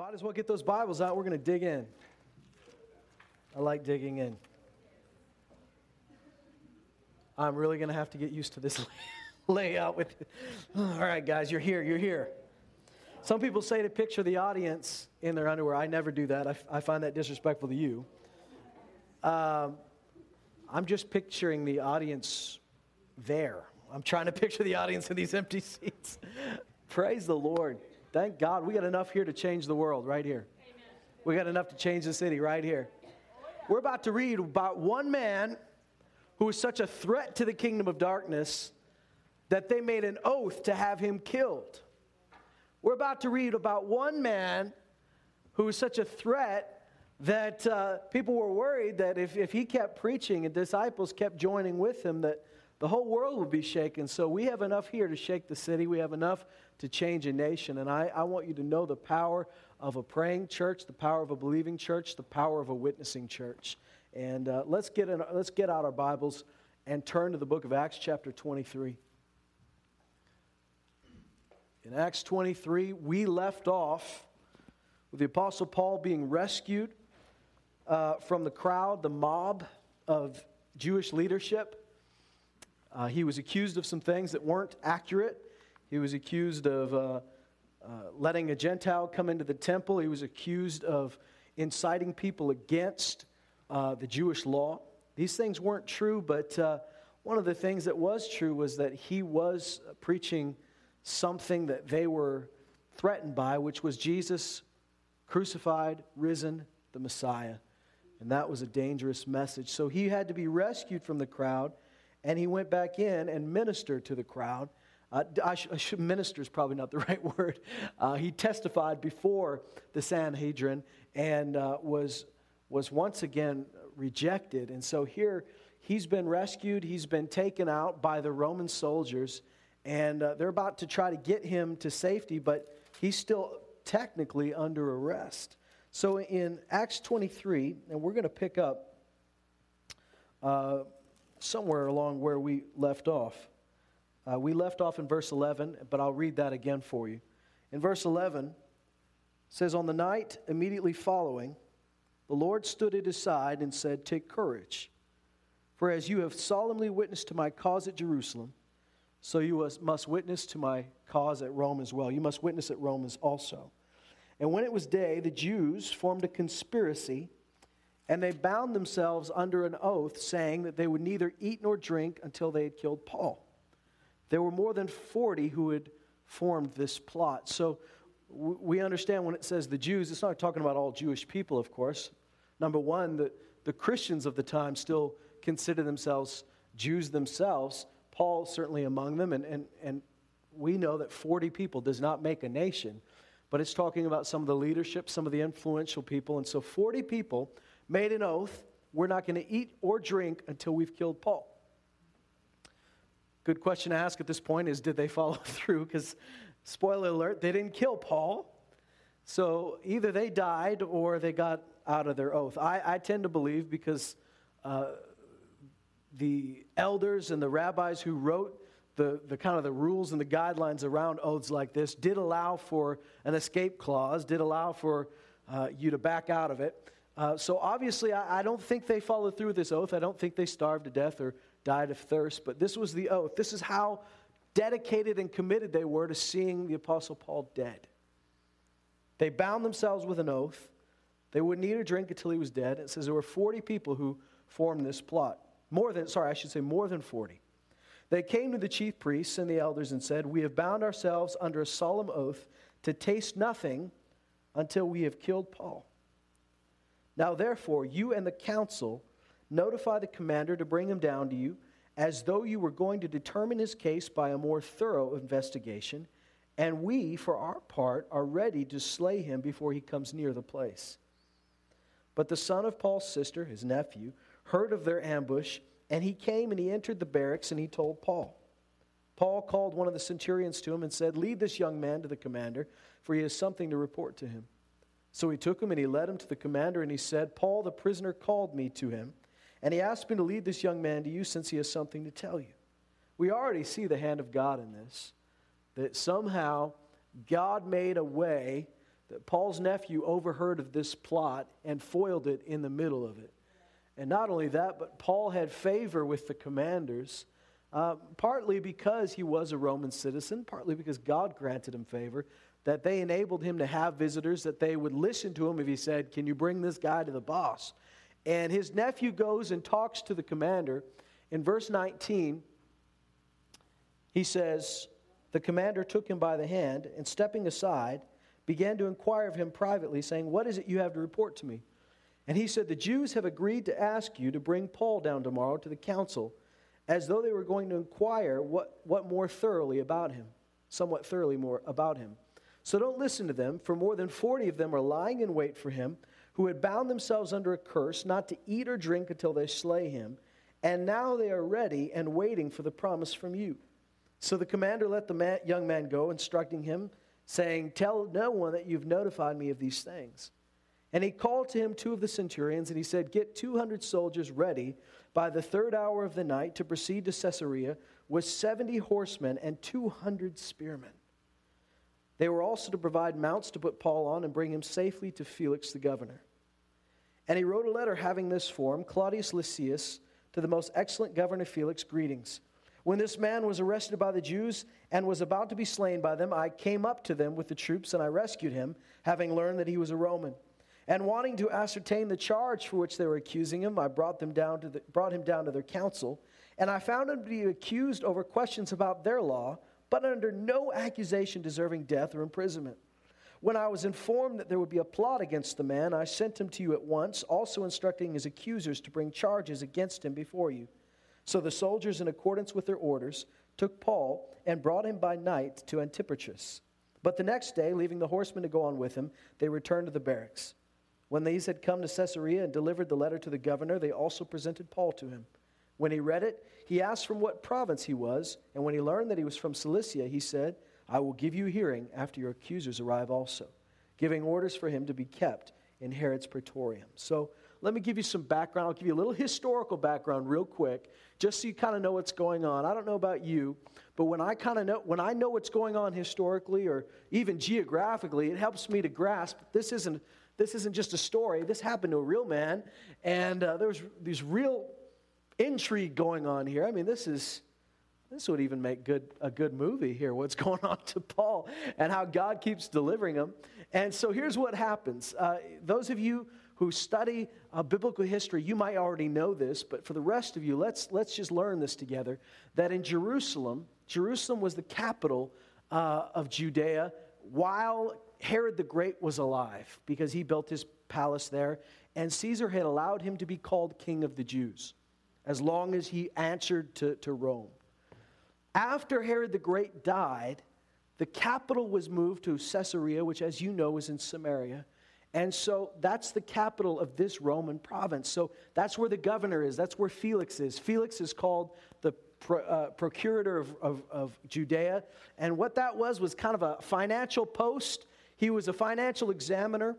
Might as well get those Bibles out. We're going to dig in. I like digging in. I'm really going to have to get used to this layout with All right, guys, you're here. You're here. Some people say to picture the audience in their underwear. I never do that. I, I find that disrespectful to you. Um, I'm just picturing the audience there. I'm trying to picture the audience in these empty seats. Praise the Lord. Thank God we got enough here to change the world right here. Amen. We got enough to change the city right here. We're about to read about one man who was such a threat to the kingdom of darkness that they made an oath to have him killed. We're about to read about one man who was such a threat that uh, people were worried that if, if he kept preaching and disciples kept joining with him, that the whole world would be shaken. So we have enough here to shake the city. We have enough to change a nation. And I, I want you to know the power of a praying church, the power of a believing church, the power of a witnessing church. And uh, let's, get in, let's get out our Bibles and turn to the book of Acts, chapter 23. In Acts 23, we left off with the Apostle Paul being rescued uh, from the crowd, the mob of Jewish leadership. Uh, he was accused of some things that weren't accurate. He was accused of uh, uh, letting a Gentile come into the temple. He was accused of inciting people against uh, the Jewish law. These things weren't true, but uh, one of the things that was true was that he was preaching something that they were threatened by, which was Jesus crucified, risen, the Messiah. And that was a dangerous message. So he had to be rescued from the crowd, and he went back in and ministered to the crowd. Uh, I I minister is probably not the right word. Uh, he testified before the Sanhedrin and uh, was, was once again rejected. And so here he's been rescued, he's been taken out by the Roman soldiers, and uh, they're about to try to get him to safety, but he's still technically under arrest. So in Acts 23, and we're going to pick up uh, somewhere along where we left off. Uh, we left off in verse 11, but I'll read that again for you. In verse 11, says, On the night immediately following, the Lord stood at his side and said, Take courage, for as you have solemnly witnessed to my cause at Jerusalem, so you must witness to my cause at Rome as well. You must witness at Rome as also. And when it was day, the Jews formed a conspiracy, and they bound themselves under an oath, saying that they would neither eat nor drink until they had killed Paul. There were more than 40 who had formed this plot. So we understand when it says the Jews, it's not talking about all Jewish people, of course. Number one, the, the Christians of the time still consider themselves Jews themselves. Paul certainly among them, and, and, and we know that 40 people does not make a nation, but it's talking about some of the leadership, some of the influential people. And so 40 people made an oath we're not going to eat or drink until we've killed Paul. Good question to ask at this point is did they follow through? Because, spoiler alert, they didn't kill Paul. So either they died or they got out of their oath. I, I tend to believe because uh, the elders and the rabbis who wrote the, the kind of the rules and the guidelines around oaths like this did allow for an escape clause, did allow for uh, you to back out of it. Uh, so obviously, I, I, don't think they followed through with this oath. I don't think they starved to death or died of thirst, but this was the oath. This is how dedicated and committed they were to seeing the Apostle Paul dead. They bound themselves with an oath. They wouldn't eat or drink until he was dead. It says there were 40 people who formed this plot. More than, sorry, I should say more than 40. They came to the chief priests and the elders and said, We have bound ourselves under a solemn oath to taste nothing until we have killed Paul. Now, therefore, you and the council notify the commander to bring him down to you, as though you were going to determine his case by a more thorough investigation, and we, for our part, are ready to slay him before he comes near the place. But the son of Paul's sister, his nephew, heard of their ambush, and he came and he entered the barracks and he told Paul. Paul called one of the centurions to him and said, Lead this young man to the commander, for he has something to report to him. So he took him and he led him to the commander, and he said, Paul the prisoner called me to him and he asked me to lead this young man to you since he has something to tell you. We already see the hand of God in this, that somehow God made a way that Paul's nephew overheard of this plot and foiled it in the middle of it. And not only that, but Paul had favor with the commanders, uh, partly because he was a Roman citizen, partly because God granted him favor, that they enabled him to have visitors, that they would listen to him if he said, Can you bring this guy to the boss? And his nephew goes and talks to the commander. In verse 19, he says, The commander took him by the hand and stepping aside, began to inquire of him privately, saying, What is it you have to report to me? And he said, The Jews have agreed to ask you to bring Paul down tomorrow to the council, as though they were going to inquire what, what more thoroughly about him, somewhat thoroughly more about him. So don't listen to them, for more than 40 of them are lying in wait for him, who had bound themselves under a curse not to eat or drink until they slay him. And now they are ready and waiting for the promise from you. So the commander let the man, young man go, instructing him, saying, Tell no one that you've notified me of these things. And he called to him two of the centurions, and he said, Get 200 soldiers ready by the third hour of the night to proceed to Caesarea with 70 horsemen and 200 spearmen. They were also to provide mounts to put Paul on and bring him safely to Felix the governor. And he wrote a letter having this form Claudius Lysias, to the most excellent governor Felix, greetings. When this man was arrested by the Jews and was about to be slain by them, I came up to them with the troops and I rescued him, having learned that he was a Roman. And wanting to ascertain the charge for which they were accusing him, I brought, them down to the, brought him down to their council. And I found him to be accused over questions about their law but under no accusation deserving death or imprisonment. When I was informed that there would be a plot against the man, I sent him to you at once, also instructing his accusers to bring charges against him before you. So the soldiers, in accordance with their orders, took Paul and brought him by night to Antipatris. But the next day, leaving the horsemen to go on with him, they returned to the barracks. When these had come to Caesarea and delivered the letter to the governor, they also presented Paul to him. When he read it, he asked from what province he was, and when he learned that he was from Cilicia, he said, I will give you hearing after your accusers arrive also, giving orders for him to be kept in Herod's praetorium. So let me give you some background. I'll give you a little historical background real quick, just so you kind of know what's going on. I don't know about you, but when I kind of know when I know what's going on historically or even geographically, it helps me to grasp this isn't this isn't just a story. This happened to a real man, and uh, there was these real intrigue going on here. I mean, this is this would even make good a good movie here. What's going on to Paul and how God keeps delivering him. And so here's what happens. Uh, those of you who study uh, biblical history, you might already know this, but for the rest of you, let's let's just learn this together. That in Jerusalem, Jerusalem was the capital uh, of Judea while Herod the Great was alive, because he built his palace there, and Caesar had allowed him to be called King of the Jews as long as he answered to, to Rome. After Herod the Great died, the capital was moved to Caesarea, which, as you know, is in Samaria. And so that's the capital of this Roman province. So that's where the governor is. That's where Felix is. Felix is called the pro, uh, procurator of, of, of Judea. And what that was was kind of a financial post. He was a financial examiner.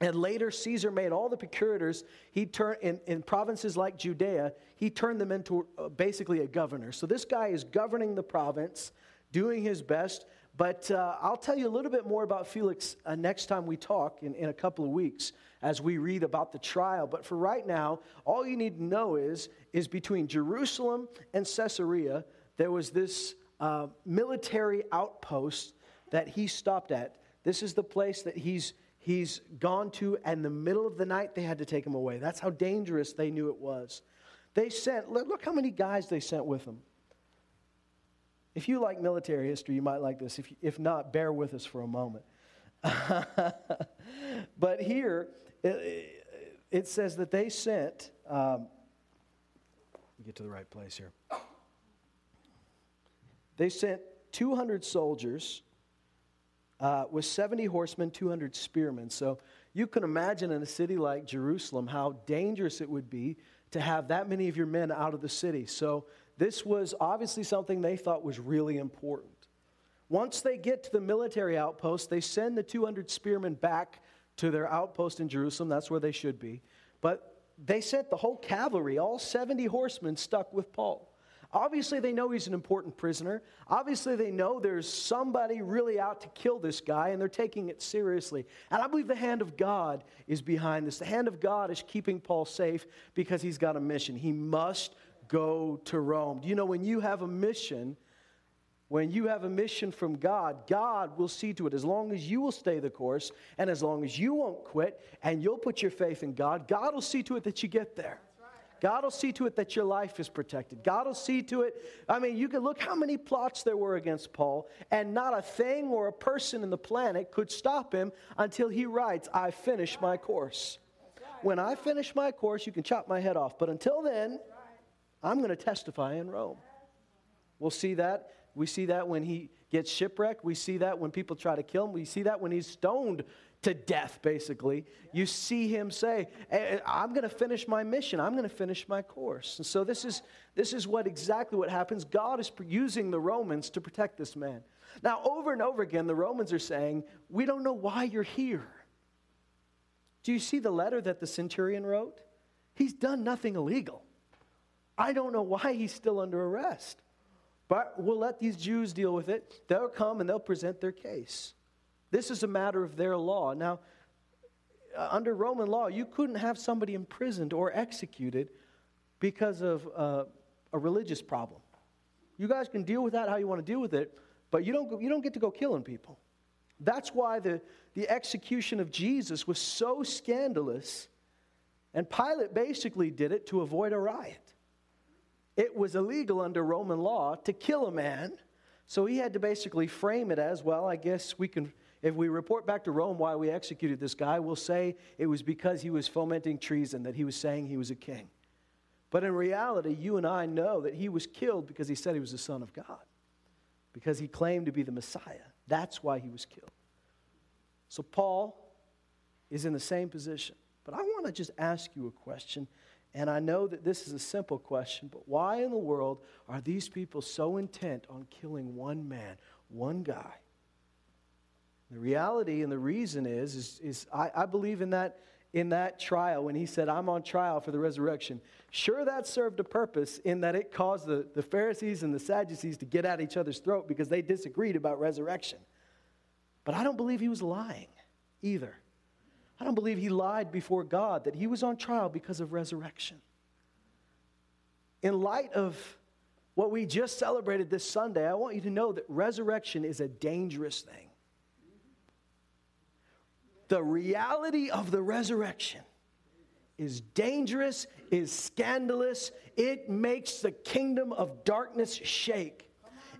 And later, Caesar made all the procurators, he turned in, in provinces like Judea, he turned them into uh, basically a governor. So this guy is governing the province, doing his best. But uh, I'll tell you a little bit more about Felix uh, next time we talk in, in a couple of weeks as we read about the trial. But for right now, all you need to know is, is between Jerusalem and Caesarea, there was this uh, military outpost that he stopped at. This is the place that he's he's gone to, and the middle of the night, they had to take him away. That's how dangerous they knew it was. They sent, look how many guys they sent with them. If you like military history, you might like this. If, if not, bear with us for a moment. but here, it, it, says that they sent, um, get to the right place here. They sent 200 soldiers uh, with 70 horsemen, 200 spearmen. So you can imagine in a city like Jerusalem how dangerous it would be to have that many of your men out of the city. So this was obviously something they thought was really important. Once they get to the military outpost, they send the 200 spearmen back to their outpost in Jerusalem. That's where they should be. But they sent the whole cavalry, all 70 horsemen, stuck with Paul. Obviously, they know he's an important prisoner. Obviously, they know there's somebody really out to kill this guy, and they're taking it seriously. And I believe the hand of God is behind this. The hand of God is keeping Paul safe because he's got a mission. He must go to Rome. You know when you have a mission, when you have a mission from God, God will see to it as long as you will stay the course and as long as you won't quit and you'll put your faith in God, God will see to it that you get there. God will see to it that your life is protected. God will see to it. I mean, you can look how many plots there were against Paul, and not a thing or a person in the planet could stop him until he writes, I finish my course. When I finish my course, you can chop my head off. But until then, I'm going to testify in Rome. We'll see that. We see that when he gets shipwrecked. We see that when people try to kill him. We see that when he's stoned to death, basically. You see him say, I'm going to finish my mission. I'm going to finish my course. And so this is, this is what exactly what happens. God is using the Romans to protect this man. Now, over and over again, the Romans are saying, We don't know why you're here. Do you see the letter that the centurion wrote? He's done nothing illegal. I don't know why he's still under arrest. But we'll let these Jews deal with it. They'll come and they'll present their case. This is a matter of their law. Now, uh, under Roman law, you couldn't have somebody imprisoned or executed because of uh, a religious problem. You guys can deal with that how you want to deal with it, but you don't, you don't get to go killing people. That's why the, the execution of Jesus was so scandalous, and Pilate basically did it to avoid a riot. It was illegal under Roman law to kill a man, so he had to basically frame it as well, I guess we can if we report back to Rome why we executed this guy, we'll say it was because he was fomenting treason, that he was saying he was a king. But in reality, you and I know that he was killed because he said he was the Son of God, because he claimed to be the Messiah. That's why he was killed. So Paul is in the same position. But I want to just ask you a question, and I know that this is a simple question, but why in the world are these people so intent on killing one man, one guy? The reality and the reason is, is, is I, I believe in that, in that trial when he said, I'm on trial for the resurrection. Sure, that served a purpose in that it caused the, the Pharisees and the Sadducees to get at each other's throat because they disagreed about resurrection. But I don't believe he was lying either. I don't believe he lied before God that he was on trial because of resurrection. In light of what we just celebrated this Sunday, I want you to know that resurrection is a dangerous thing the reality of the resurrection is dangerous, is scandalous. It makes the kingdom of darkness shake.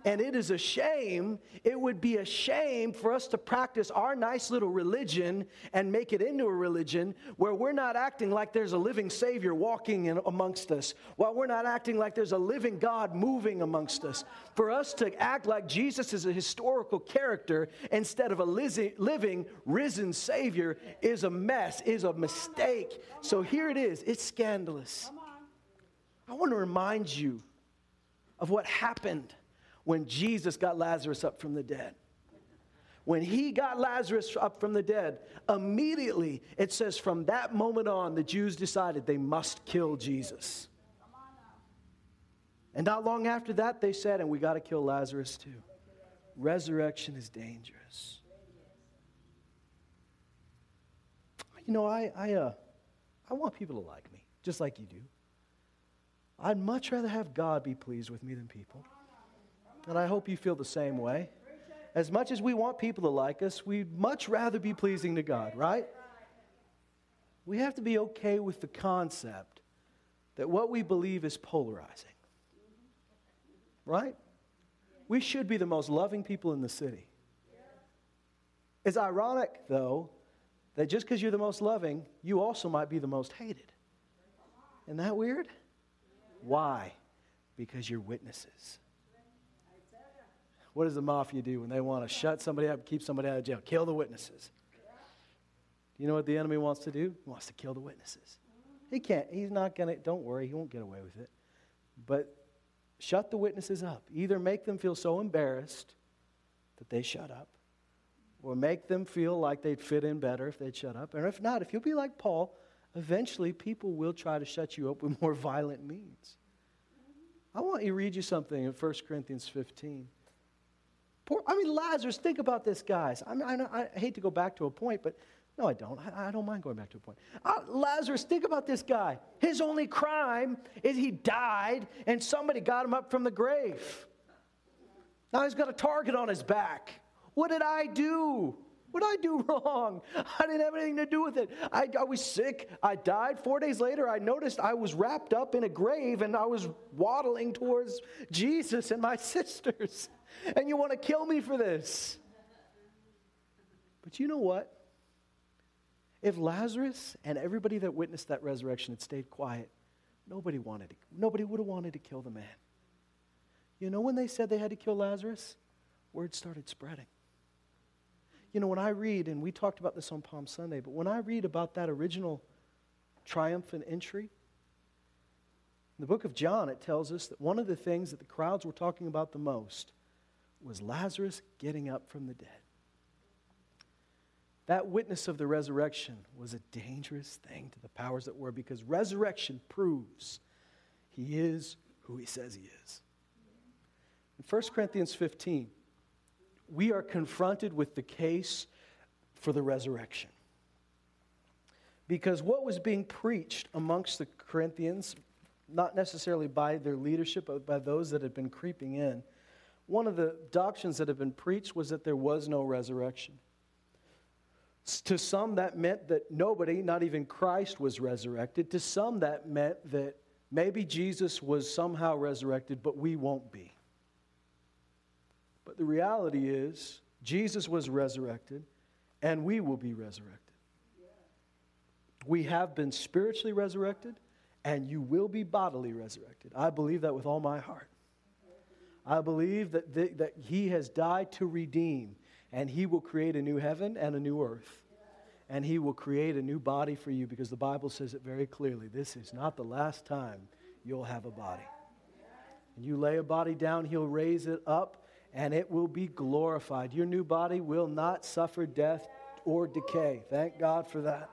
And it is a shame, it would be a shame for us to practice our nice little religion and make it into a religion where we're not acting like there's a living Savior walking in amongst us, while we're not acting like there's a living God moving amongst us. For us to act like Jesus is a historical character instead of a living, risen Savior is a mess, is a mistake. So here it is, it's scandalous. I want to remind you of what happened when Jesus got Lazarus up from the dead. When he got Lazarus up from the dead, immediately it says from that moment on, the Jews decided they must kill Jesus. And not long after that, they said, and we got to kill Lazarus too. Resurrection is dangerous. You know, I, I, uh, I want people to like me, just like you do. I'd much rather have God be pleased with me than people. And I hope you feel the same way. As much as we want people to like us, we'd much rather be pleasing to God, right? We have to be okay with the concept that what we believe is polarizing. Right? We should be the most loving people in the city. It's ironic, though, that just because you're the most loving, you also might be the most hated. Isn't that weird? Why? Because you're witnesses. What does the mafia do when they want to shut somebody up, keep somebody out of jail? Kill the witnesses. You know what the enemy wants to do? He wants to kill the witnesses. He can't. He's not going to, don't worry, he won't get away with it. But shut the witnesses up. Either make them feel so embarrassed that they shut up, or make them feel like they'd fit in better if they'd shut up. And if not, if you'll be like Paul, eventually people will try to shut you up with more violent means. I want you to read you something in 1 Corinthians 15. Poor, I mean, Lazarus, think about this, guys. I, mean, I, I hate to go back to a point, but no, I don't. I, I don't mind going back to a point. Uh, Lazarus, think about this guy. His only crime is he died and somebody got him up from the grave. Now he's got a target on his back. What did I do? What did I do wrong? I didn't have anything to do with it. I, I, was sick. I died. Four days later, I noticed I was wrapped up in a grave and I was waddling towards Jesus and my sisters. And you want to kill me for this. But you know what? If Lazarus and everybody that witnessed that resurrection had stayed quiet, nobody wanted to, nobody would have wanted to kill the man. You know when they said they had to kill Lazarus? Word started spreading. You know, when I read, and we talked about this on Palm Sunday, but when I read about that original triumphant entry, in the book of John, it tells us that one of the things that the crowds were talking about the most was Lazarus getting up from the dead. That witness of the resurrection was a dangerous thing to the powers that were because resurrection proves he is who he says he is. In 1 Corinthians 15, we are confronted with the case for the resurrection. Because what was being preached amongst the Corinthians, not necessarily by their leadership, but by those that had been creeping in, one of the doctrines that had been preached was that there was no resurrection. To some, that meant that nobody, not even Christ, was resurrected. To some, that meant that maybe Jesus was somehow resurrected, but we won't be. But the reality is, Jesus was resurrected, and we will be resurrected. We have been spiritually resurrected, and you will be bodily resurrected. I believe that with all my heart. I believe that, the, that He has died to redeem, and He will create a new heaven and a new earth. And He will create a new body for you because the Bible says it very clearly. This is not the last time you'll have a body. And you lay a body down, He'll raise it up and it will be glorified. Your new body will not suffer death or decay. Thank God for that.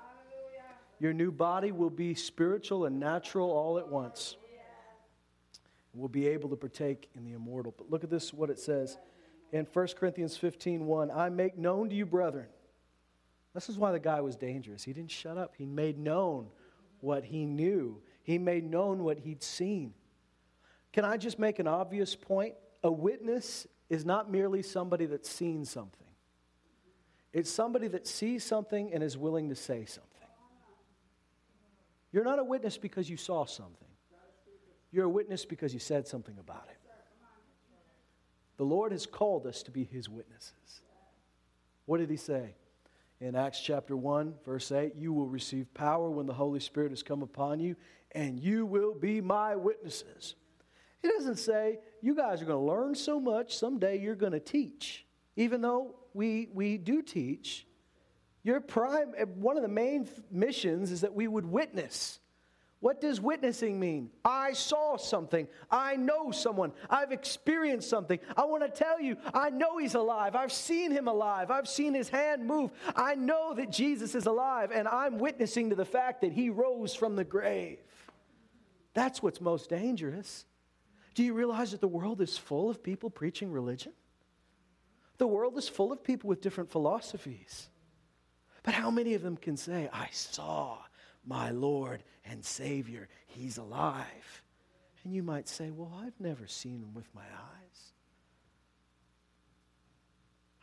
Your new body will be spiritual and natural all at once. We'll be able to partake in the immortal. But look at this, what it says in 1 Corinthians 15 1. I make known to you, brethren. This is why the guy was dangerous. He didn't shut up, he made known what he knew, he made known what he'd seen. Can I just make an obvious point? A witness is not merely somebody that's seen something, it's somebody that sees something and is willing to say something. You're not a witness because you saw something, you're a witness because you said something about it. The Lord has called us to be his witnesses. What did he say? In Acts chapter 1, verse 8, you will receive power when the Holy Spirit has come upon you, and you will be my witnesses. He doesn't say, you guys are going to learn so much, someday you're going to teach. Even though we, we do teach, your prime, eh, one of the main missions is that we would witness. What does witnessing mean? I saw something. I know someone. I've experienced something. I want to tell you, I know he's alive. I've seen him alive. I've seen his hand move. I know that Jesus is alive, and I'm witnessing to the fact that he rose from the grave. That's what's most dangerous. Do you realize that the world is full of people preaching religion? The world is full of people with different philosophies. But how many of them can say, I saw my Lord and Savior, He's alive? And you might say, Well, I've never seen Him with my eyes.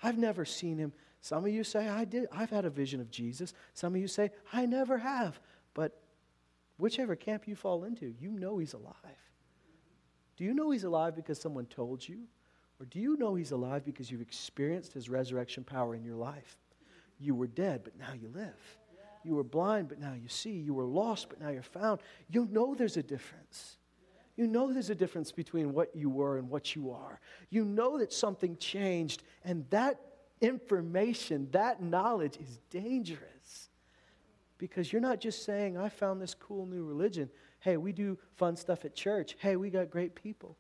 I've never seen Him. Some of you say, I did. I've had a vision of Jesus. Some of you say, I never have. But whichever camp you fall into, you know He's alive. Do you know he's alive because someone told you? Or do you know he's alive because you've experienced his resurrection power in your life? You were dead, but now you live. You were blind, but now you see. You were lost, but now you're found. You know there's a difference. You know there's a difference between what you were and what you are. You know that something changed, and that information, that knowledge is dangerous. Because you're not just saying, I found this cool new religion. Hey, we do fun stuff at church. Hey, we got great people.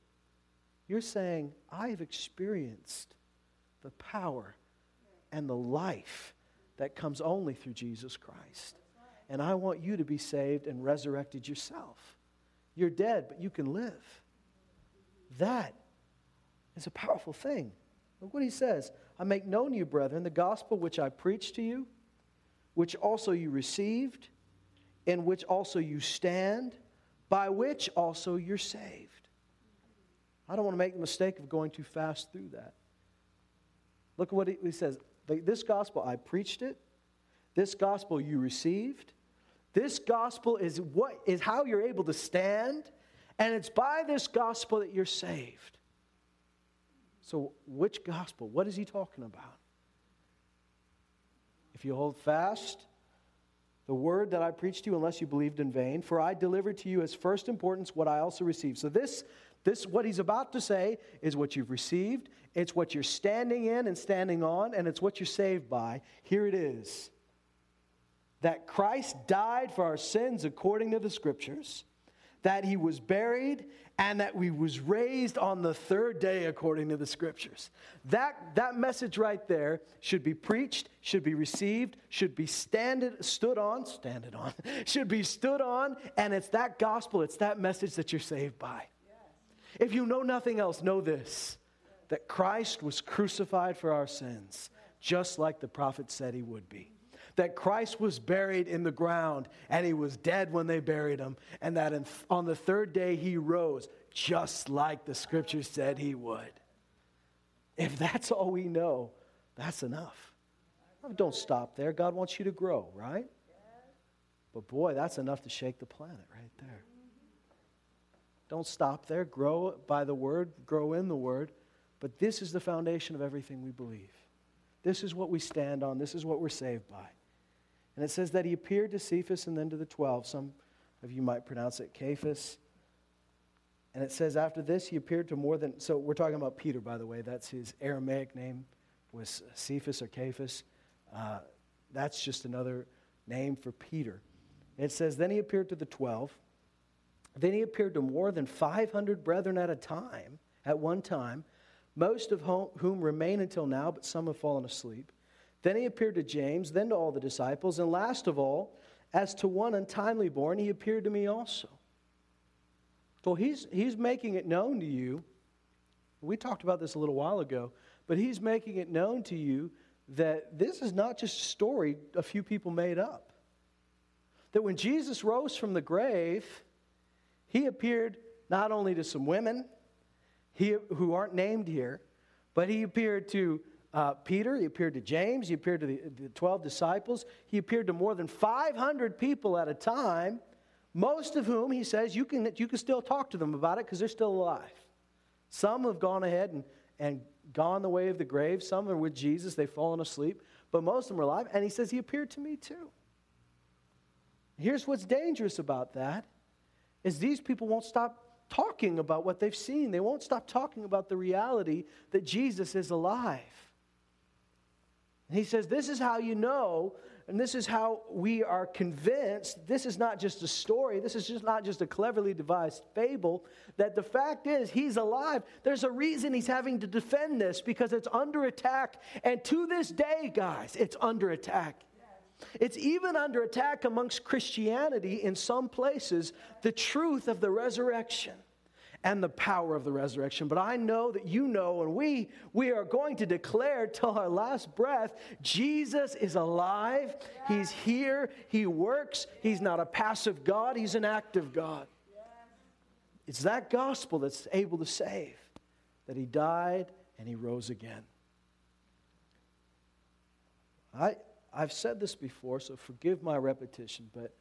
You're saying, I have experienced the power and the life that comes only through Jesus Christ. And I want you to be saved and resurrected yourself. You're dead, but you can live. That is a powerful thing. Look what he says I make known to you, brethren, the gospel which I preached to you, which also you received, in which also you stand, by which also you're saved. I don't want to make the mistake of going too fast through that. Look at what he says. This gospel, I preached it. This gospel you received. This gospel is what is how you're able to stand, and it's by this gospel that you're saved. So, which gospel? What is he talking about? If you hold fast the word that I preached to you, unless you believed in vain, for I delivered to you as first importance what I also received. So, this, this, what he's about to say, is what you've received, it's what you're standing in and standing on, and it's what you're saved by. Here it is that Christ died for our sins according to the scriptures, that he was buried, and that we was raised on the third day according to the scriptures. That, that message right there should be preached, should be received, should be standed, stood on, standed on, should be stood on, and it's that gospel, it's that message that you're saved by. If you know nothing else, know this that Christ was crucified for our sins, just like the prophet said he would be that Christ was buried in the ground and he was dead when they buried him, and that in, on the third day he rose, just like the scripture said he would. If that's all we know, that's enough. Don't stop there. God wants you to grow, right? But boy, that's enough to shake the planet right there. Don't stop there. Grow by the word, grow in the word. But this is the foundation of everything we believe. This is what we stand on. This is what we're saved by. And it says that he appeared to Cephas and then to the 12. Some of you might pronounce it Cephas. And it says after this, he appeared to more than. So we're talking about Peter, by the way. That's his Aramaic name, was Cephas or Cephas. Uh, that's just another name for Peter. It says, Then he appeared to the 12. Then he appeared to more than 500 brethren at a time, at one time, most of whom remain until now, but some have fallen asleep. Then he appeared to James, then to all the disciples, and last of all, as to one untimely born, he appeared to me also. So he's, he's making it known to you. We talked about this a little while ago, but he's making it known to you that this is not just a story a few people made up. That when Jesus rose from the grave, he appeared not only to some women he, who aren't named here, but he appeared to uh, Peter, he appeared to James, he appeared to the, the 12 disciples, he appeared to more than 500 people at a time, most of whom he says you can, you can still talk to them about it because they're still alive. Some have gone ahead and, and gone the way of the grave, some are with Jesus, they've fallen asleep, but most of them are alive, and he says he appeared to me too. Here's what's dangerous about that is these people won't stop talking about what they've seen. They won't stop talking about the reality that Jesus is alive. And he says, This is how you know, and this is how we are convinced. This is not just a story, this is just not just a cleverly devised fable. That the fact is, he's alive. There's a reason he's having to defend this because it's under attack. And to this day, guys, it's under attack. It's even under attack amongst Christianity in some places, the truth of the resurrection and the power of the resurrection. But I know that you know, and we, we are going to declare till our last breath Jesus is alive. He's here. He works. He's not a passive God, He's an active God. It's that gospel that's able to save, that He died and He rose again. I, I've said this before, so forgive my repetition, but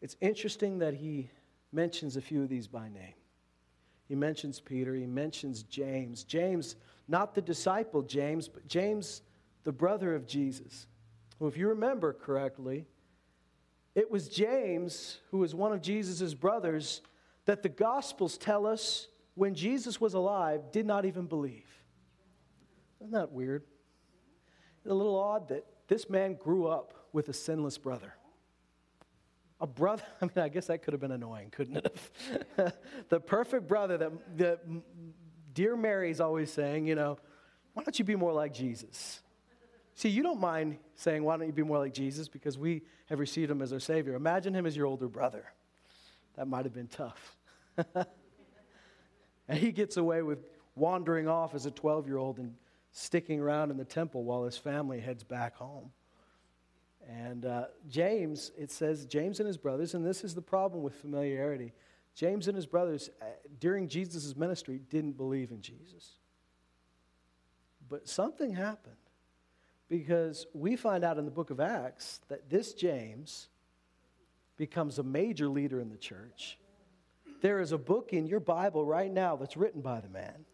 it's interesting that he mentions a few of these by name. He mentions Peter, he mentions James. James, not the disciple James, but James, the brother of Jesus. Well, if you remember correctly, it was James, who was one of Jesus' brothers, that the Gospels tell us when Jesus was alive did not even believe. Isn't that weird? a little odd that this man grew up with a sinless brother a brother, I mean, I guess that could have been annoying, couldn't it have? the perfect brother that, that dear Mary's always saying, you know, why don't you be more like Jesus? See, you don't mind saying, why don't you be more like Jesus? Because we have received him as our Savior. Imagine him as your older brother. That might have been tough. And he gets away with wandering off as a 12 year old and sticking around in the temple while his family heads back home. And uh, James, it says, James and his brothers, and this is the problem with familiarity. James and his brothers, uh, during Jesus' ministry, didn't believe in Jesus. But something happened because we find out in the book of Acts that this James becomes a major leader in the church. There is a book in your Bible right now that's written by the man.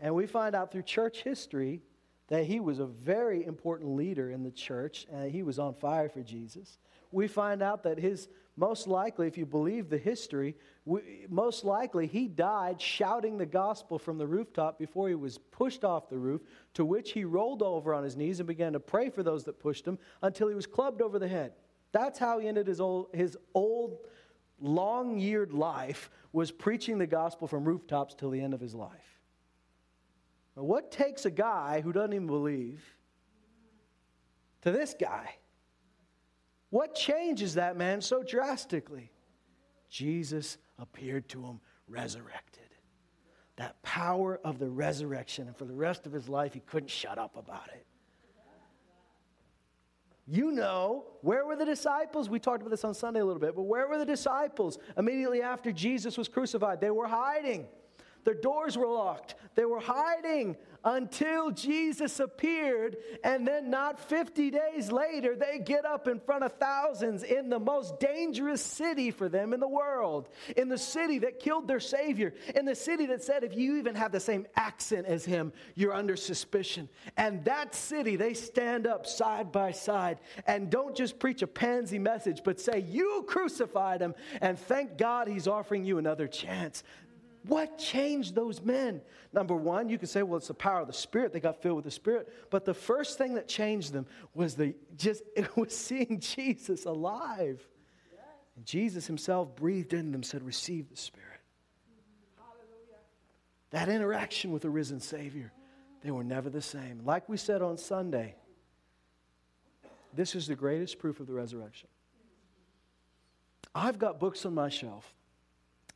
And we find out through church history that he was a very important leader in the church and he was on fire for Jesus. We find out that his, most likely, if you believe the history, we, most likely he died shouting the gospel from the rooftop before he was pushed off the roof, to which he rolled over on his knees and began to pray for those that pushed him until he was clubbed over the head. That's how he ended his old, his old long-yeared life was preaching the gospel from rooftops till the end of his life. What takes a guy who doesn't even believe to this guy? What changes that man so drastically? Jesus appeared to him resurrected. That power of the resurrection. And for the rest of his life, he couldn't shut up about it. You know, where were the disciples? We talked about this on Sunday a little bit, but where were the disciples immediately after Jesus was crucified? They were hiding. Their doors were locked. They were hiding until Jesus appeared. And then, not 50 days later, they get up in front of thousands in the most dangerous city for them in the world, in the city that killed their Savior, in the city that said, if you even have the same accent as him, you're under suspicion. And that city, they stand up side by side and don't just preach a pansy message, but say, You crucified him, and thank God he's offering you another chance. What changed those men? Number one, you could say, well, it's the power of the Spirit. They got filled with the Spirit. But the first thing that changed them was the just it was seeing Jesus alive. And Jesus himself breathed in them, said, Receive the Spirit. That interaction with the risen Savior, they were never the same. Like we said on Sunday, this is the greatest proof of the resurrection. I've got books on my shelf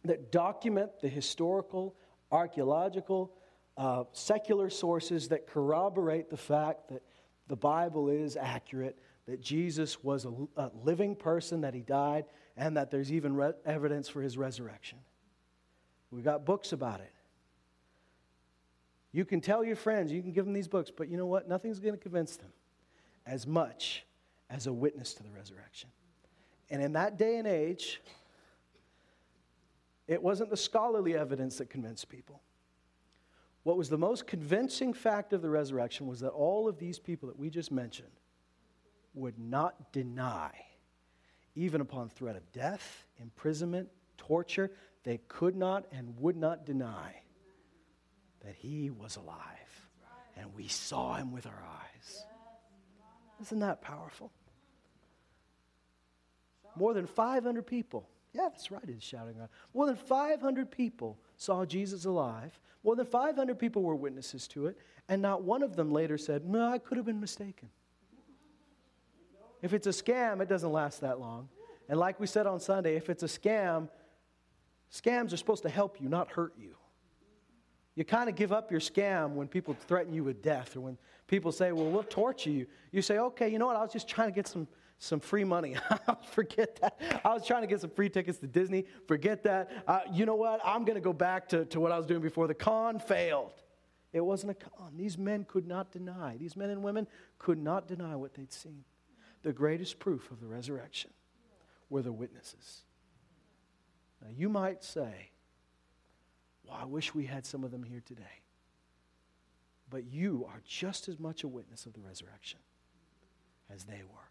that document the historical, archaeological, uh, secular sources that corroborate the fact that the Bible is accurate, that Jesus was a, a living person, that he died, and that there's even re- evidence for his resurrection. We've got books about it. You can tell your friends, you can give them these books, but you know what? Nothing's going to convince them as much as a witness to the resurrection. And in that day and age, it wasn't the scholarly evidence that convinced people. What was the most convincing fact of the resurrection was that all of these people that we just mentioned would not deny, even upon threat of death, imprisonment, torture, they could not and would not deny that he was alive. And we saw him with our eyes. Isn't that powerful? More than 500 people yeah, that's right, he's shouting out. More than 500 people saw Jesus alive. More than 500 people were witnesses to it, and not one of them later said, No, I could have been mistaken. If it's a scam, it doesn't last that long. And like we said on Sunday, if it's a scam, scams are supposed to help you, not hurt you. You kind of give up your scam when people threaten you with death or when people say, Well, we'll torture you. You say, Okay, you know what? I was just trying to get some some free money. Forget that. I was trying to get some free tickets to Disney. Forget that. Uh, you know what? I'm going to go back to, to what I was doing before. The con failed. It wasn't a con. These men could not deny, these men and women could not deny what they'd seen. The greatest proof of the resurrection were the witnesses. Now, you might say, well, I wish we had some of them here today. But you are just as much a witness of the resurrection as they were.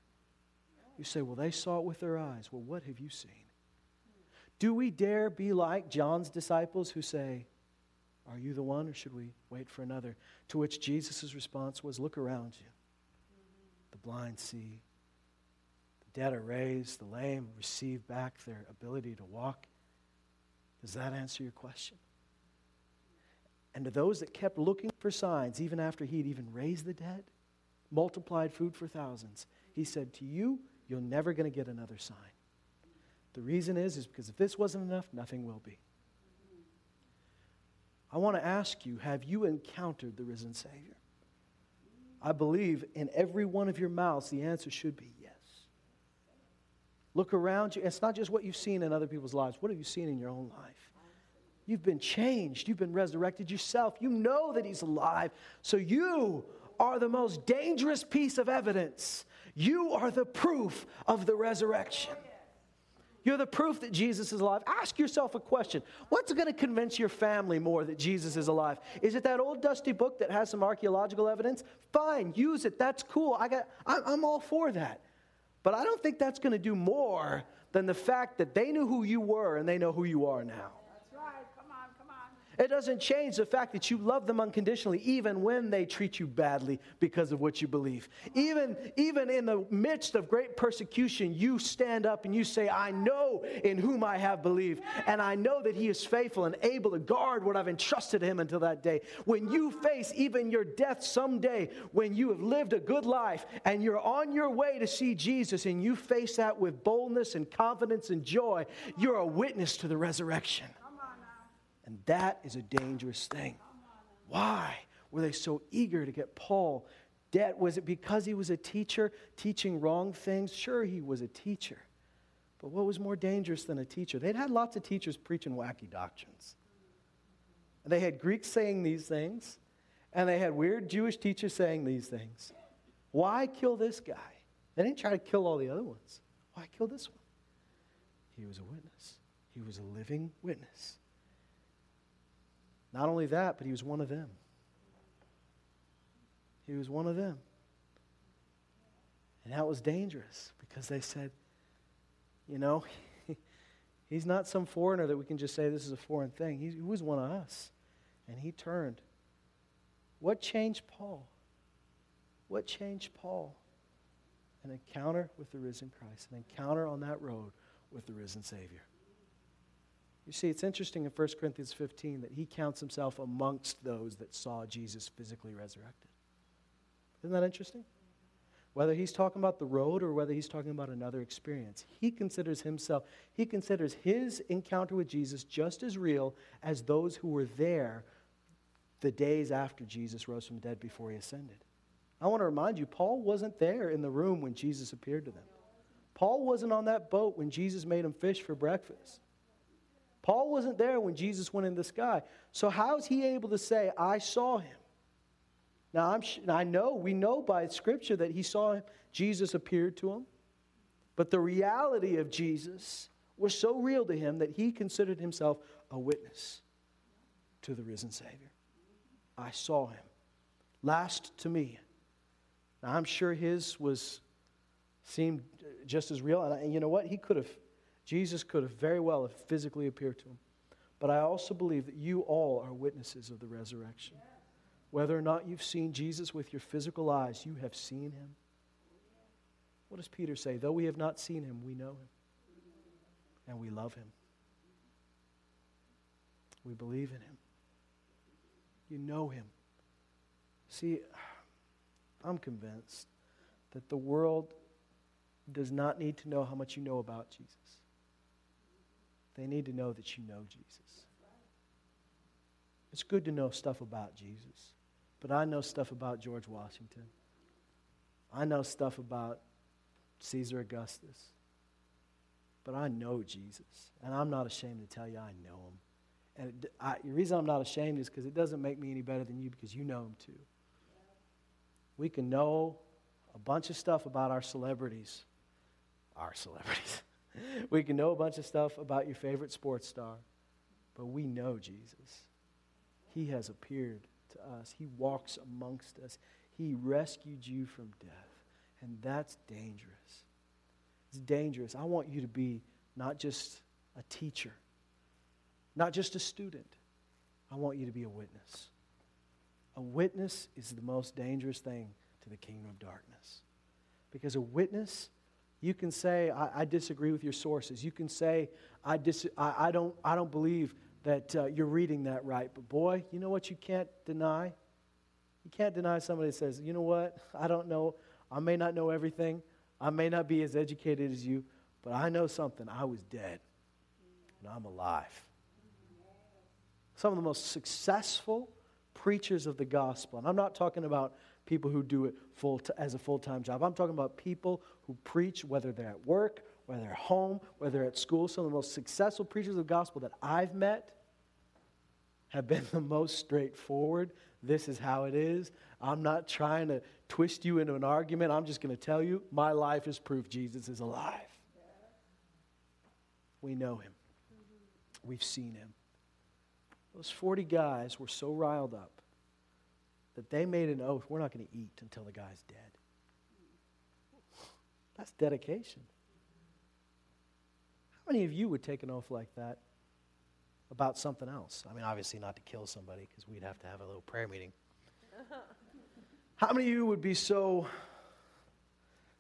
You say, well, they saw it with their eyes. Well, what have you seen? Do we dare be like John's disciples who say, Are you the one, or should we wait for another? To which Jesus' response was, Look around you. The blind see, the dead are raised, the lame receive back their ability to walk. Does that answer your question? And to those that kept looking for signs, even after he'd even raised the dead, multiplied food for thousands, he said, To you, you're never going to get another sign. The reason is, is because if this wasn't enough, nothing will be. I want to ask you have you encountered the risen Savior? I believe in every one of your mouths, the answer should be yes. Look around you. It's not just what you've seen in other people's lives, what have you seen in your own life? You've been changed, you've been resurrected yourself. You know that He's alive. So you are the most dangerous piece of evidence. You are the proof of the resurrection. You're the proof that Jesus is alive. Ask yourself a question What's going to convince your family more that Jesus is alive? Is it that old dusty book that has some archaeological evidence? Fine, use it. That's cool. I got, I'm all for that. But I don't think that's going to do more than the fact that they knew who you were and they know who you are now. It doesn't change the fact that you love them unconditionally, even when they treat you badly because of what you believe. Even, even in the midst of great persecution, you stand up and you say, I know in whom I have believed, and I know that He is faithful and able to guard what I've entrusted Him until that day. When you face even your death someday, when you have lived a good life and you're on your way to see Jesus, and you face that with boldness and confidence and joy, you're a witness to the resurrection. And that is a dangerous thing. Why were they so eager to get Paul dead? Was it because he was a teacher teaching wrong things? Sure, he was a teacher. But what was more dangerous than a teacher? They'd had lots of teachers preaching wacky doctrines. They had Greeks saying these things, and they had weird Jewish teachers saying these things. Why kill this guy? They didn't try to kill all the other ones. Why kill this one? He was a witness, he was a living witness. Not only that, but he was one of them. He was one of them. And that was dangerous because they said, you know, he's not some foreigner that we can just say this is a foreign thing. He, was one of us. And he turned. What changed Paul? What changed Paul? An encounter with the risen Christ, an encounter on that road with the risen Savior. You see, it's interesting in 1 Corinthians 15 that he counts himself amongst those that saw Jesus physically resurrected. Isn't that interesting? Whether he's talking about the road or whether he's talking about another experience, he considers himself, he considers his encounter with Jesus just as real as those who were there the days after Jesus rose from the dead before he ascended. I want to remind you, Paul wasn't there in the room when Jesus appeared to them. Paul wasn't on that boat when Jesus made him fish for breakfast. Paul wasn't there when Jesus went in the sky. So, how is he able to say, I saw him? Now, I'm, I know, we know by Scripture that he saw him, Jesus appeared to him. But the reality of Jesus was so real to him that he considered himself a witness to the risen Savior. I saw him. Last to me. Now, I'm sure his was seemed just as real. And you know what? He could have Jesus could have very well have physically appeared to him. But I also believe that you all are witnesses of the resurrection. Whether or not you've seen Jesus with your physical eyes, you have seen him. What does Peter say? Though we have not seen him, we know him. And we love him. We believe in him. You know him. See, I'm convinced that the world does not need to know how much you know about Jesus. They need to know that you know Jesus. It's good to know stuff about Jesus, but I know stuff about George Washington. I know stuff about Caesar Augustus. But I know Jesus, and I'm not ashamed to tell you I know him. And it, I, the reason I'm not ashamed is because it doesn't make me any better than you because you know him too. We can know a bunch of stuff about our celebrities, our celebrities. we can know a bunch of stuff about your favorite sports star, but we know Jesus. He has appeared to us, He walks amongst us, He rescued you from death. And that's dangerous. It's dangerous. I want you to be not just a teacher, not just a student. I want you to be a witness. A witness is the most dangerous thing to the kingdom of darkness. Because a witness you can say, I, I disagree with your sources. You can say, I, dis- I, I, don't, I don't believe that uh, you're reading that right. But boy, you know what you can't deny? You can't deny somebody that says, you know what? I don't know. I may not know everything. I may not be as educated as you, but I know something. I was dead, and I'm alive. Some of the most successful preachers of the gospel, and I'm not talking about people who do it full t- as a full time job. I'm talking about people who preach, whether they're at work, whether they're at home, whether they're at school. Some of the most successful preachers of the gospel that I've met have been the most straightforward. This is how it is. I'm not trying to twist you into an argument. I'm just going to tell you my life is proof Jesus is alive. We know him, we've seen him. Those 40 guys were so riled up that they made an oath we're not going to eat until the guy's dead. That's dedication. How many of you would take an oath like that about something else? I mean, obviously not to kill somebody because we'd have to have a little prayer meeting. How many of you would be so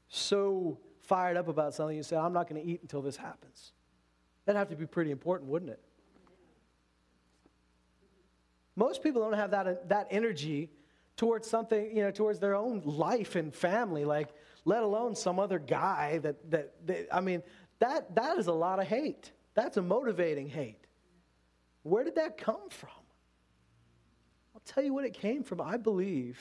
so fired up about something you say, I'm not going to eat until this happens? That'd have to be pretty important, wouldn't it? Most people don't have that, uh, that energy towards something, you know, towards their own life and family, like, let alone some other guy that, that, I mean, that, that is a lot of hate. That's a motivating hate. Where did that come from? I'll tell you what it came from. I believe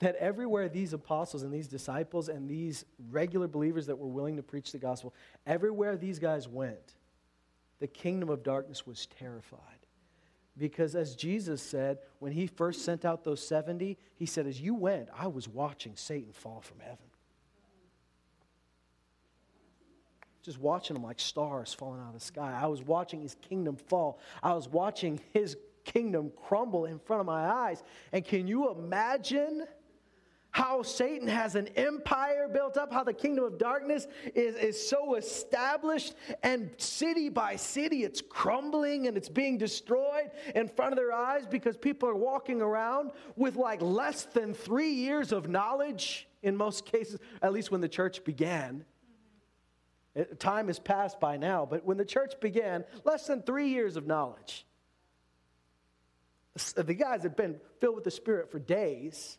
that everywhere these apostles and these disciples and these regular believers that were willing to preach the gospel, everywhere these guys went, the kingdom of darkness was terrified. Because as Jesus said, when he first sent out those 70, he said, As you went, I was watching Satan fall from heaven. Just watching him like stars falling out of the sky. I was watching his kingdom fall. I was watching his kingdom crumble in front of my eyes. And can you imagine? How Satan has an empire built up, how the kingdom of darkness is, is so established, and city by city it's crumbling and it's being destroyed in front of their eyes because people are walking around with like less than three years of knowledge in most cases, at least when the church began. It, time has passed by now, but when the church began, less than three years of knowledge. The guys had been filled with the Spirit for days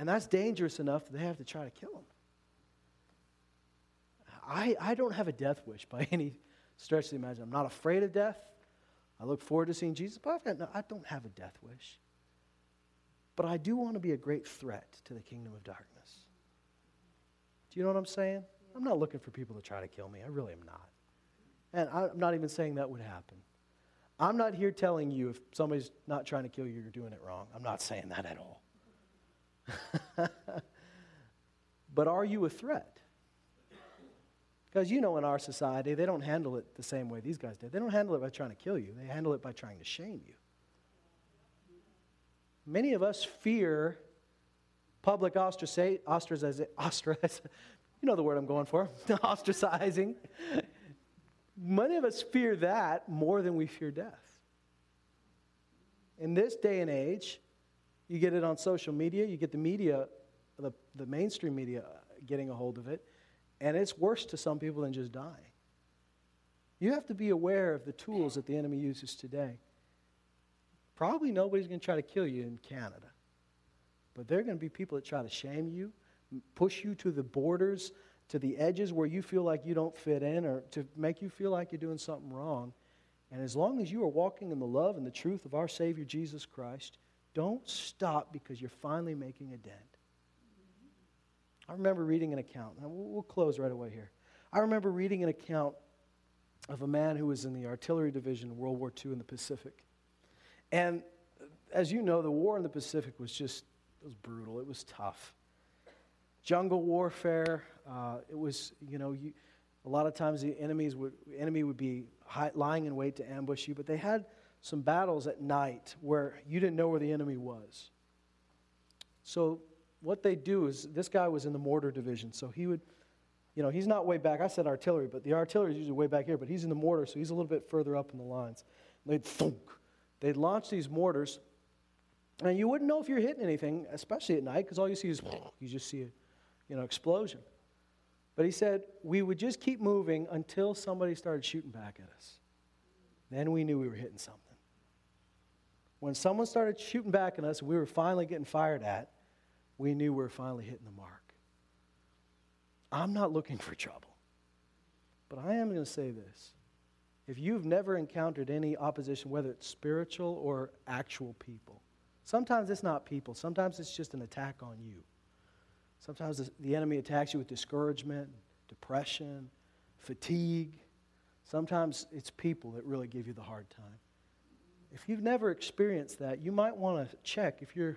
and that's dangerous enough that they have to try to kill him. I, I don't have a death wish by any stretch of the imagination. I'm not afraid of death. I look forward to seeing Jesus, but got, no, I don't have a death wish. But I do want to be a great threat to the kingdom of darkness. Do you know what I'm saying? I'm not looking for people to try to kill me. I really am not. And I'm not even saying that would happen. I'm not here telling you if somebody's not trying to kill you, you're doing it wrong. I'm not saying that at all. but are you a threat? Because you know, in our society, they don't handle it the same way these guys did. They don't handle it by trying to kill you, they handle it by trying to shame you. Many of us fear public ostracizing, ostracizing, you know the word I'm going for, ostracizing. Many of us fear that more than we fear death. In this day and age, you get it on social media, you get the media, the, the mainstream media getting a hold of it, and it's worse to some people than just dying. You have to be aware of the tools that the enemy uses today. Probably nobody's going to try to kill you in Canada, but there are going to be people that try to shame you, push you to the borders, to the edges where you feel like you don't fit in, or to make you feel like you're doing something wrong. And as long as you are walking in the love and the truth of our Savior Jesus Christ, don't stop because you're finally making a dent. I remember reading an account, and we'll close right away here. I remember reading an account of a man who was in the artillery division in World War II in the Pacific. And as you know, the war in the Pacific was just, it was brutal. It was tough. Jungle warfare, uh, it was, you know, you, a lot of times the enemies would, enemy would be high, lying in wait to ambush you, but they had some battles at night where you didn't know where the enemy was. So what they do is this guy was in the mortar division, so he would, you know, he's not way back. I said artillery, but the artillery is usually way back here, but he's in the mortar, so he's a little bit further up in the lines. And they'd thunk. They'd launch these mortars, and you wouldn't know if you're hitting anything, especially at night, because all you see is you just see a, you know, explosion. But he said we would just keep moving until somebody started shooting back at us. Then we knew we were hitting something when someone started shooting back at us we were finally getting fired at, we knew we were finally hitting the mark. I'm not looking for trouble. But I am going to say this. if you've never encountered any opposition, whether it's spiritual or actual people, sometimes it's not people, sometimes it's just an attack on you. Sometimes the enemy attacks you with discouragement, depression, fatigue. Sometimes it's people that really give you the hard time. If you've never experienced that, you might want to check if, you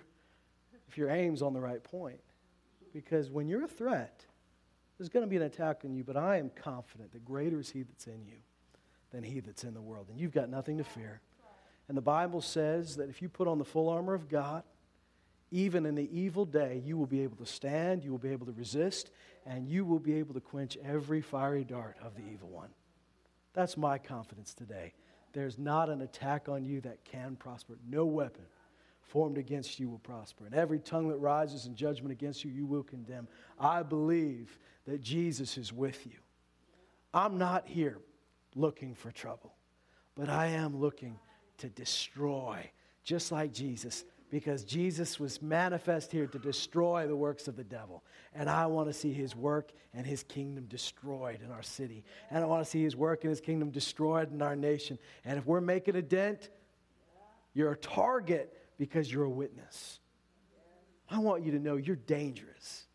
if your aim's on the right point. Because when you're a threat, there's going to be an attack on you, but I am confident that greater is He that's in you than He that's in the world. And you've got nothing to fear. And the Bible says that if you put on the full armor of God, even in the evil day, you will be able to stand, you will be able to resist, and you will be able to quench every fiery dart of the evil one. That's my confidence today. There's not an attack on you that can prosper. No weapon formed against you will prosper. And every tongue that rises in judgment against you, you will condemn. I believe that Jesus is with you. I'm not here looking for trouble, but I am looking to destroy, just like Jesus, because Jesus was manifest here to destroy the works of the devil. And I want to see his work and his kingdom destroyed in our city. And I want to see his work and his kingdom destroyed in our nation. And if we're making a dent, you're a target because you're a witness. I want you to know you're dangerous.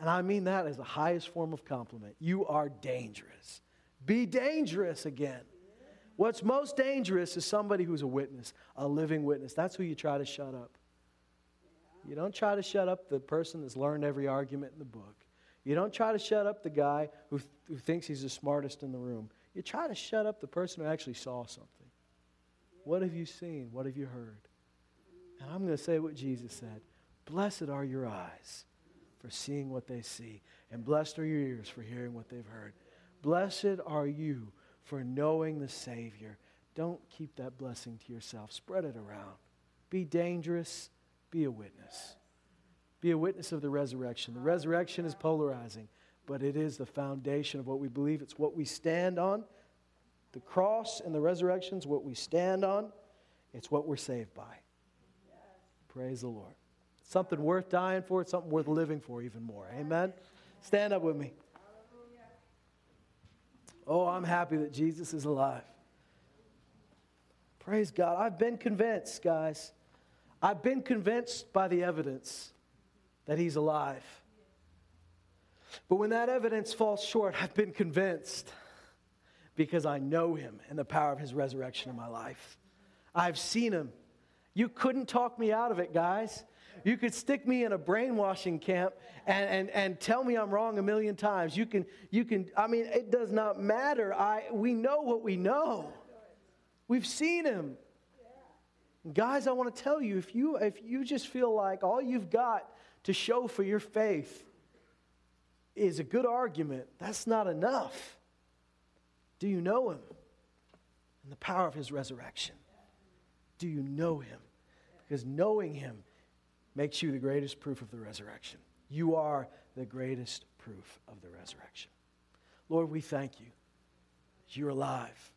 And I mean that as the highest form of compliment. You are dangerous. Be dangerous again. What's most dangerous is somebody who's a witness, a living witness. That's who you try to shut up. You don't try to shut up the person that's learned every argument in the book. You don't try to shut up the guy who, who thinks he's the smartest in the room. You try to shut up the person who actually saw something. What have you seen? What have you heard? And I'm going to say what Jesus said Blessed are your eyes for seeing what they see, and blessed are your ears for hearing what they've heard. Blessed are you for knowing the Savior. Don't keep that blessing to yourself, spread it around. Be dangerous, be a witness. Be a witness of the resurrection. The resurrection is polarizing, but it is the foundation of what we believe. It's what we stand on. The cross and the resurrection is what we stand on, it's what we're saved by. Praise the Lord. Something worth dying for, something worth living for even more. Amen? Stand up with me. Oh, I'm happy that Jesus is alive. Praise God. I've been convinced, guys. I've been convinced by the evidence that he's alive. But when that evidence falls short, I've been convinced because I know him and the power of his resurrection in my life. I've seen him. You couldn't talk me out of it, guys. You could stick me in a brainwashing camp and, and, and tell me I'm wrong a million times. You can, you can, I mean, it does not matter. I, we know what we know. We've seen him. Guys, I want to tell you if you if you just feel like all you've got to show for your faith is a good argument, that's not enough. Do you know him and the power of his resurrection? Do you know him? Because knowing him makes you the greatest proof of the resurrection. You are the greatest proof of the resurrection. Lord, we thank you. You're alive.